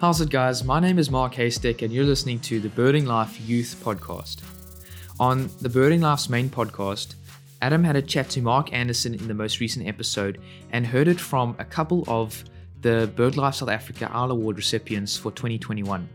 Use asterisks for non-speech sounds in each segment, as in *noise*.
How's it, guys? My name is Mark Heystek, and you're listening to the Birding Life Youth Podcast. On the Birding Life's main podcast, Adam had a chat to Mark Anderson in the most recent episode and heard it from a couple of the BirdLife South Africa Owl Award recipients for 2021.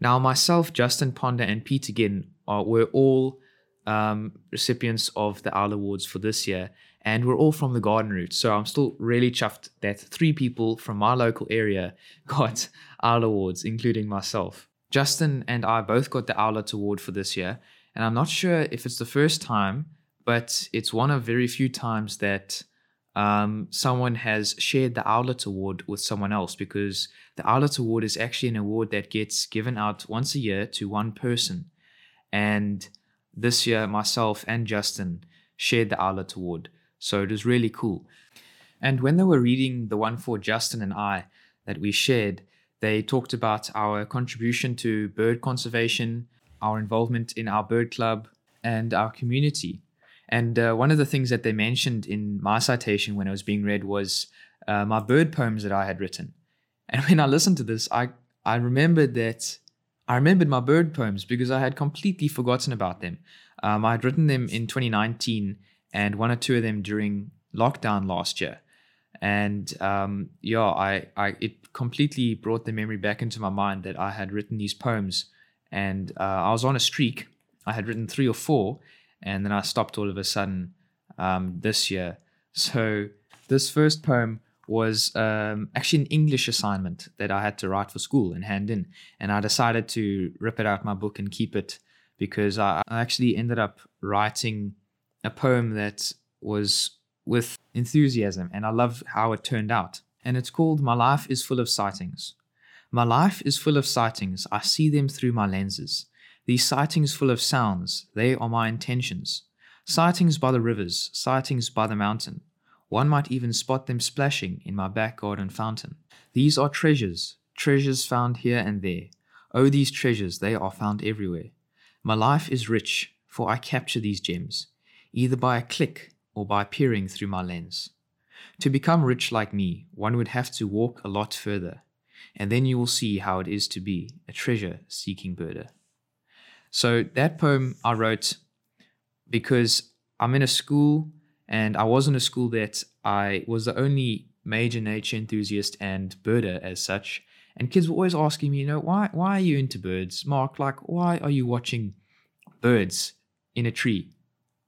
Now, myself, Justin Ponder, and Peter Ginn are, were all um, recipients of the Owl Awards for this year, and we're all from the garden route. So I'm still really chuffed that three people from my local area *laughs* got Owl Awards, including myself. Justin and I both got the Owlet Award for this year, and I'm not sure if it's the first time, but it's one of very few times that um, someone has shared the Owlet Award with someone else because the Owlet Award is actually an award that gets given out once a year to one person. And this year, myself and Justin shared the Owlet Award. So it was really cool. And when they were reading the one for Justin and I that we shared, they talked about our contribution to bird conservation, our involvement in our bird club, and our community. And uh, one of the things that they mentioned in my citation when it was being read was uh, my bird poems that I had written. And when I listened to this, I, I remembered that I remembered my bird poems because I had completely forgotten about them. Um, I had written them in 2019 and one or two of them during lockdown last year. And um, yeah, I, I it completely brought the memory back into my mind that I had written these poems, and uh, I was on a streak. I had written three or four, and then I stopped all of a sudden um, this year. So this first poem was um, actually an English assignment that I had to write for school and hand in, and I decided to rip it out my book and keep it because I, I actually ended up writing a poem that was with enthusiasm, and I love how it turned out. And it's called My Life is Full of Sightings. My life is full of sightings. I see them through my lenses. These sightings full of sounds, they are my intentions. Sightings by the rivers, sightings by the mountain. One might even spot them splashing in my back garden fountain. These are treasures, treasures found here and there. Oh, these treasures, they are found everywhere. My life is rich, for I capture these gems, either by a click or by peering through my lens. To become rich like me, one would have to walk a lot further, and then you will see how it is to be a treasure seeking birder. So that poem I wrote because I'm in a school and I was in a school that I was the only major nature enthusiast and birder as such. And kids were always asking me, you know, why why are you into birds? Mark, like why are you watching birds in a tree?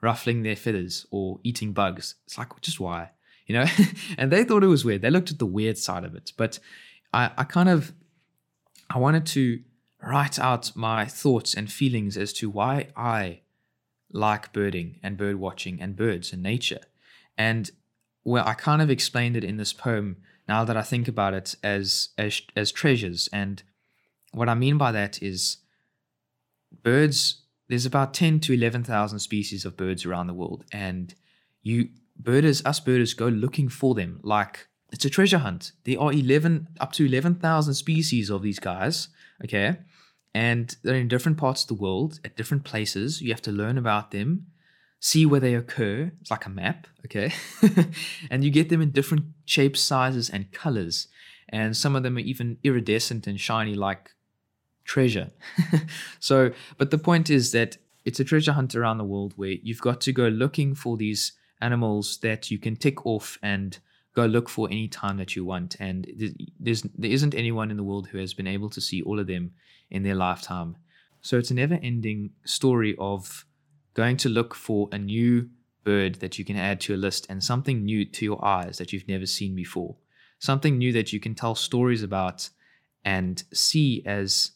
Ruffling their feathers or eating bugs. It's like, just why? You know? *laughs* and they thought it was weird. They looked at the weird side of it. But I, I kind of I wanted to write out my thoughts and feelings as to why I like birding and bird watching and birds and nature. And well, I kind of explained it in this poem now that I think about it as as as treasures. And what I mean by that is birds there's about 10 to 11,000 species of birds around the world and you birders us birders go looking for them. Like it's a treasure hunt. There are 11 up to 11,000 species of these guys okay? And they're in different parts of the world at different places. You have to learn about them see where they occur. It's like a map okay? *laughs* And you get them in different shapes sizes and colors. And some of them are even iridescent and shiny like treasure. *laughs* so, but the point is that it's a treasure hunt around the world where you've got to go looking for these animals that you can tick off and go look for any time that you want. And there's there isn't anyone in the world who has been able to see all of them in their lifetime. So it's a never-ending story of going to look for a new bird that you can add to your list and something new to your eyes that you've never seen before. Something new that you can tell stories about and see as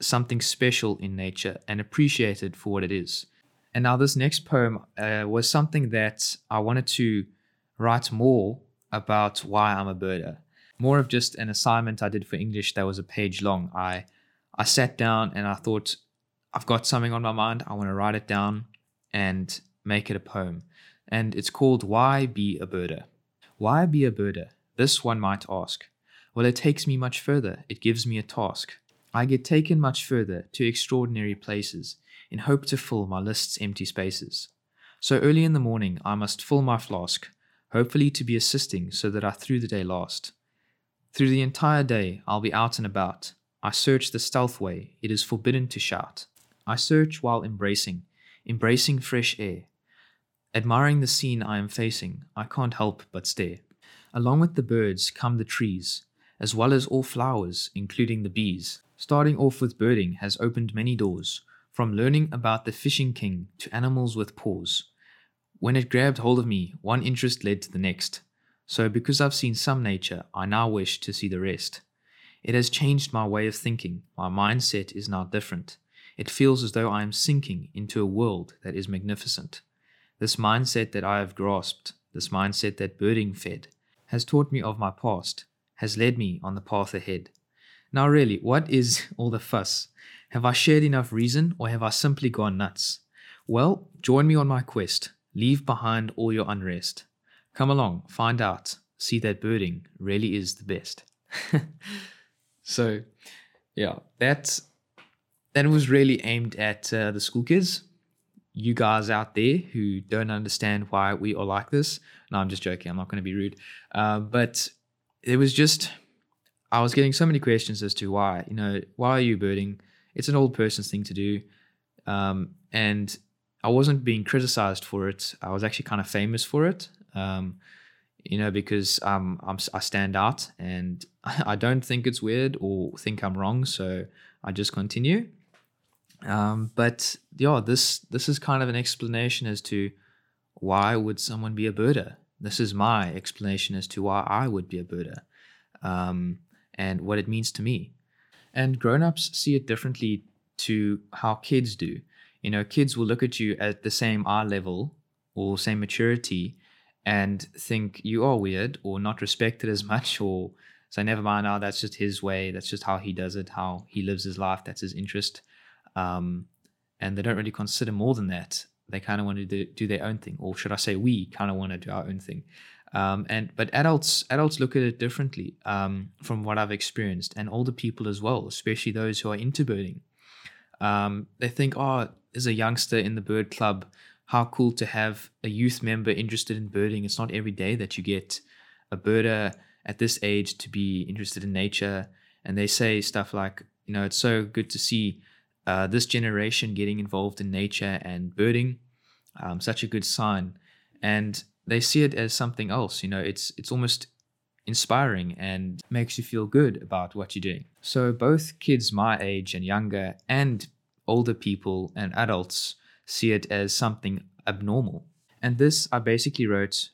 something special in nature and appreciate it for what it is. And now, this next poem uh, was something that I wanted to write more about why I'm a birder. More of just an assignment I did for English that was a page long. I I sat down and I thought, I've got something on my mind. I want to write it down and make it a poem. And it's called Why Be a Birder? Why be a birder? This one might ask. Well, it takes me much further. It gives me a task. I get taken much further to extraordinary places in hope to fill my list's empty spaces. So early in the morning I must fill my flask, hopefully to be assisting so that I through the day last. Through the entire day, I'll be out and about. I search the stealth way, it is forbidden to shout. I search while embracing, embracing fresh air. Admiring the scene I am facing, I can't help but stare. Along with the birds come the trees, as well as all flowers, including the bees. Starting off with birding has opened many doors, from learning about the fishing king to animals with paws. When it grabbed hold of me, one interest led to the next. So, because I've seen some nature, I now wish to see the rest. It has changed my way of thinking. My mindset is now different. It feels as though I am sinking into a world that is magnificent. This mindset that I have grasped, this mindset that birding fed, has taught me of my past, has led me on the path ahead. Now, really, what is *laughs* all the fuss? Have I shared enough reason, or have I simply gone nuts? Well, join me on my quest. Leave behind all your unrest. Come along, find out, see that birding really is the best. *laughs* so, yeah, that that was really aimed at uh, the school kids you guys out there who don't understand why we are like this. No, I'm just joking. I'm not going to be rude. Uh, but it was just, I was getting so many questions as to why. You know, why are you birding? It's an old person's thing to do. Um, and I wasn't being criticized for it. I was actually kind of famous for it. Um, you know, because um, I stand out and *laughs* I don't think it's weird or think I'm wrong. So I just continue. Um, but yeah, this this is kind of an explanation as to why would someone be a birder. This is my explanation as to why I would be a birder, um, and what it means to me. And grown-ups see it differently to how kids do. You know, kids will look at you at the same eye level or same maturity and think you are weird or not respected as much *laughs* or say never mind now oh, that's just his way that's just how he does it how he lives his life that's his interest um, and they don't really consider more than that. They kind of want to do, do, their own thing, or should I say, we kind of want to do our own thing. Um, and but adults adults look at it differently um, from what I've experienced, and older people as well, especially those who are into birding. Um, they think, oh, as a youngster in the bird club, how cool to have a youth member interested in birding. It's not every day that you get a birder at this age to be interested in nature. And they say stuff like, you know, it's so good to see uh, this generation getting involved in nature and birding, um, such a good sign. And they see it as something else. You know, it's it's almost inspiring and makes you feel good about what you're doing. So both kids my age and younger, and older people and adults see it as something abnormal. And this I basically wrote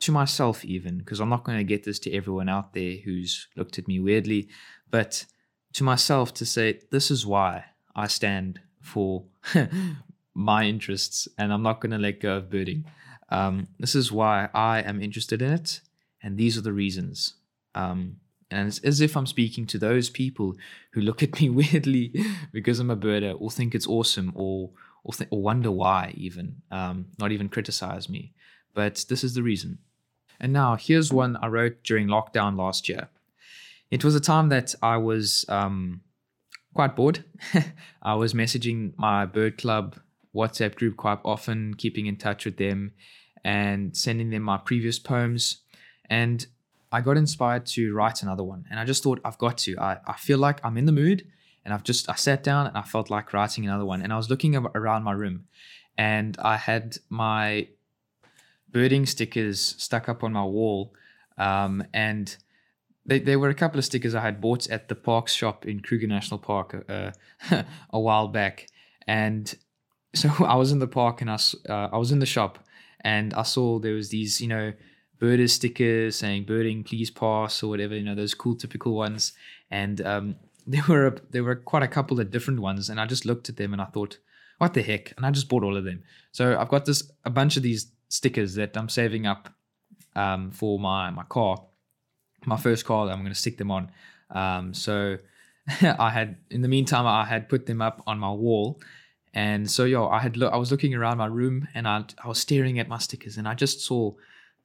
to myself even because I'm not going to get this to everyone out there who's looked at me weirdly, but to myself to say this is why I stand for *laughs* my interests and I'm not going to let go of birding. Um, this is why I am interested in it, and these are the reasons. Um, and it's as if I'm speaking to those people who look at *laughs* me weirdly because I'm a birder, or think it's awesome, or or, th- or wonder why, even um, not even criticize me. But this is the reason. And now here's one I wrote during lockdown last year. It was a time that I was um, quite bored. *laughs* I was messaging my bird club WhatsApp group quite often, keeping in touch with them and sending them my previous poems. And I got inspired to write another one. And I just thought, I've got to. I, I feel like I'm in the mood. And I've just, I sat down and I felt like writing another one. And I was looking around my room and I had my birding stickers stuck up on my wall. Um, and they, there were a couple of stickers I had bought at the Parks shop in Kruger National Park uh, *laughs* a while back, and so *laughs* I was in the park and I uh, I was in the shop and I saw there was these you know birders stickers saying birding please pass or whatever you know those cool typical ones and um, *laughs* there were a, there were quite a couple of different ones and I just looked at them and I thought what the heck and I just bought all of them so I've got this a bunch of these stickers that I'm saving up um, for my my car my first car that I'm going to stick them on. Um, so *laughs* I had, in the meantime, I had put them up on my wall. And so, yo, I had, lo- I was looking around my room and I, I was staring at my stickers and I just saw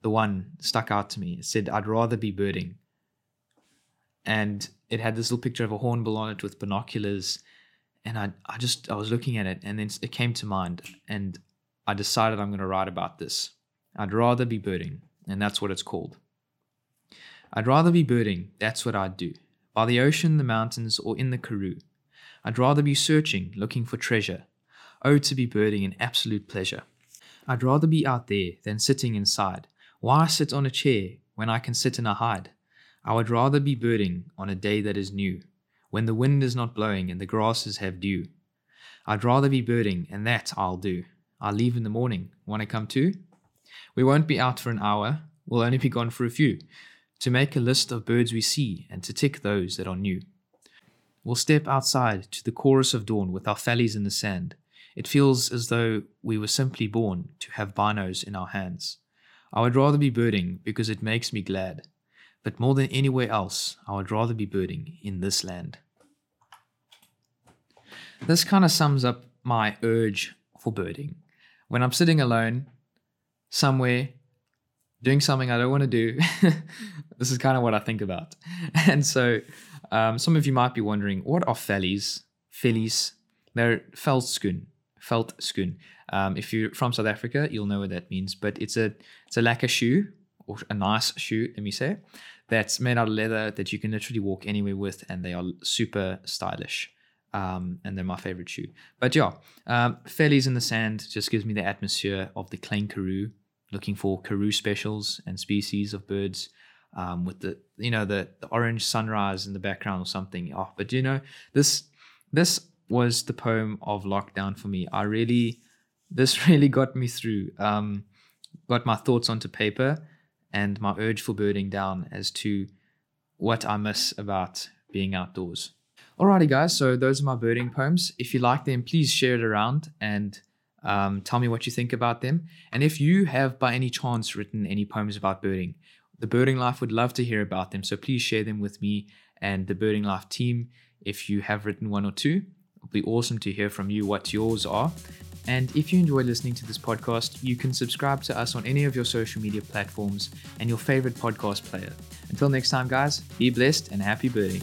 the one stuck out to me. It said, I'd rather be birding. And it had this little picture of a hornbill on it with binoculars. And I, I just, I was looking at it and then it came to mind. And I decided I'm going to write about this. I'd rather be birding. And that's what it's called. I'd rather be birding, that's what I'd do. By the ocean, the mountains, or in the karoo. I'd rather be searching, looking for treasure. Oh, to be birding in absolute pleasure. I'd rather be out there than sitting inside. Why sit on a chair when I can sit in a hide? I would rather be birding on a day that is new, when the wind is not blowing and the grasses have dew. I'd rather be birding, and that I'll do. I'll leave in the morning. Want to come too? We won't be out for an hour, we'll only be gone for a few, to make a list of birds we see and to tick those that are new. We'll step outside to the chorus of dawn with our fellies in the sand. It feels as though we were simply born to have binos in our hands. I would rather be birding because it makes me glad. But more than anywhere else, I would rather be birding in this land. This kind of sums up my urge for birding. When I'm sitting alone somewhere, doing something I don't want to do, *laughs* this is kind of what I think about. *laughs* And so, um, some of you might be wondering, what are fellies? Fellies, they're veldskoen, veldskoen. Um, if you're from South Africa, you'll know what that means. But it's a it's a lacquer shoe or a nice shoe, let me say, that's made out of leather that you can literally walk anywhere with, and they are super stylish. Um, and they're my favorite shoe. But yeah, um, in the Sand just gives me the atmosphere of the Klein Karoo, looking for Karoo specials and species of birds um, with the you know the, the orange sunrise in the background or something. Oh, but you know this this was the poem of lockdown for me. I really this *laughs* really got me through. Um, got my thoughts onto paper and my urge for birding down as to what I miss about being outdoors. Alrighty, guys, so those are my birding poems. If you like them, please share it around and um, tell me what you think about them. And if you have, by any chance, written any poems about birding, the Birding Life would love to hear about them. So please share them with me and the Birding Life team. If you have written one or two, be awesome to hear from you what yours are. And if you enjoy listening to this podcast, you can subscribe to us on any of your social media platforms and your favorite podcast player. Until next time, guys, be blessed and happy birding.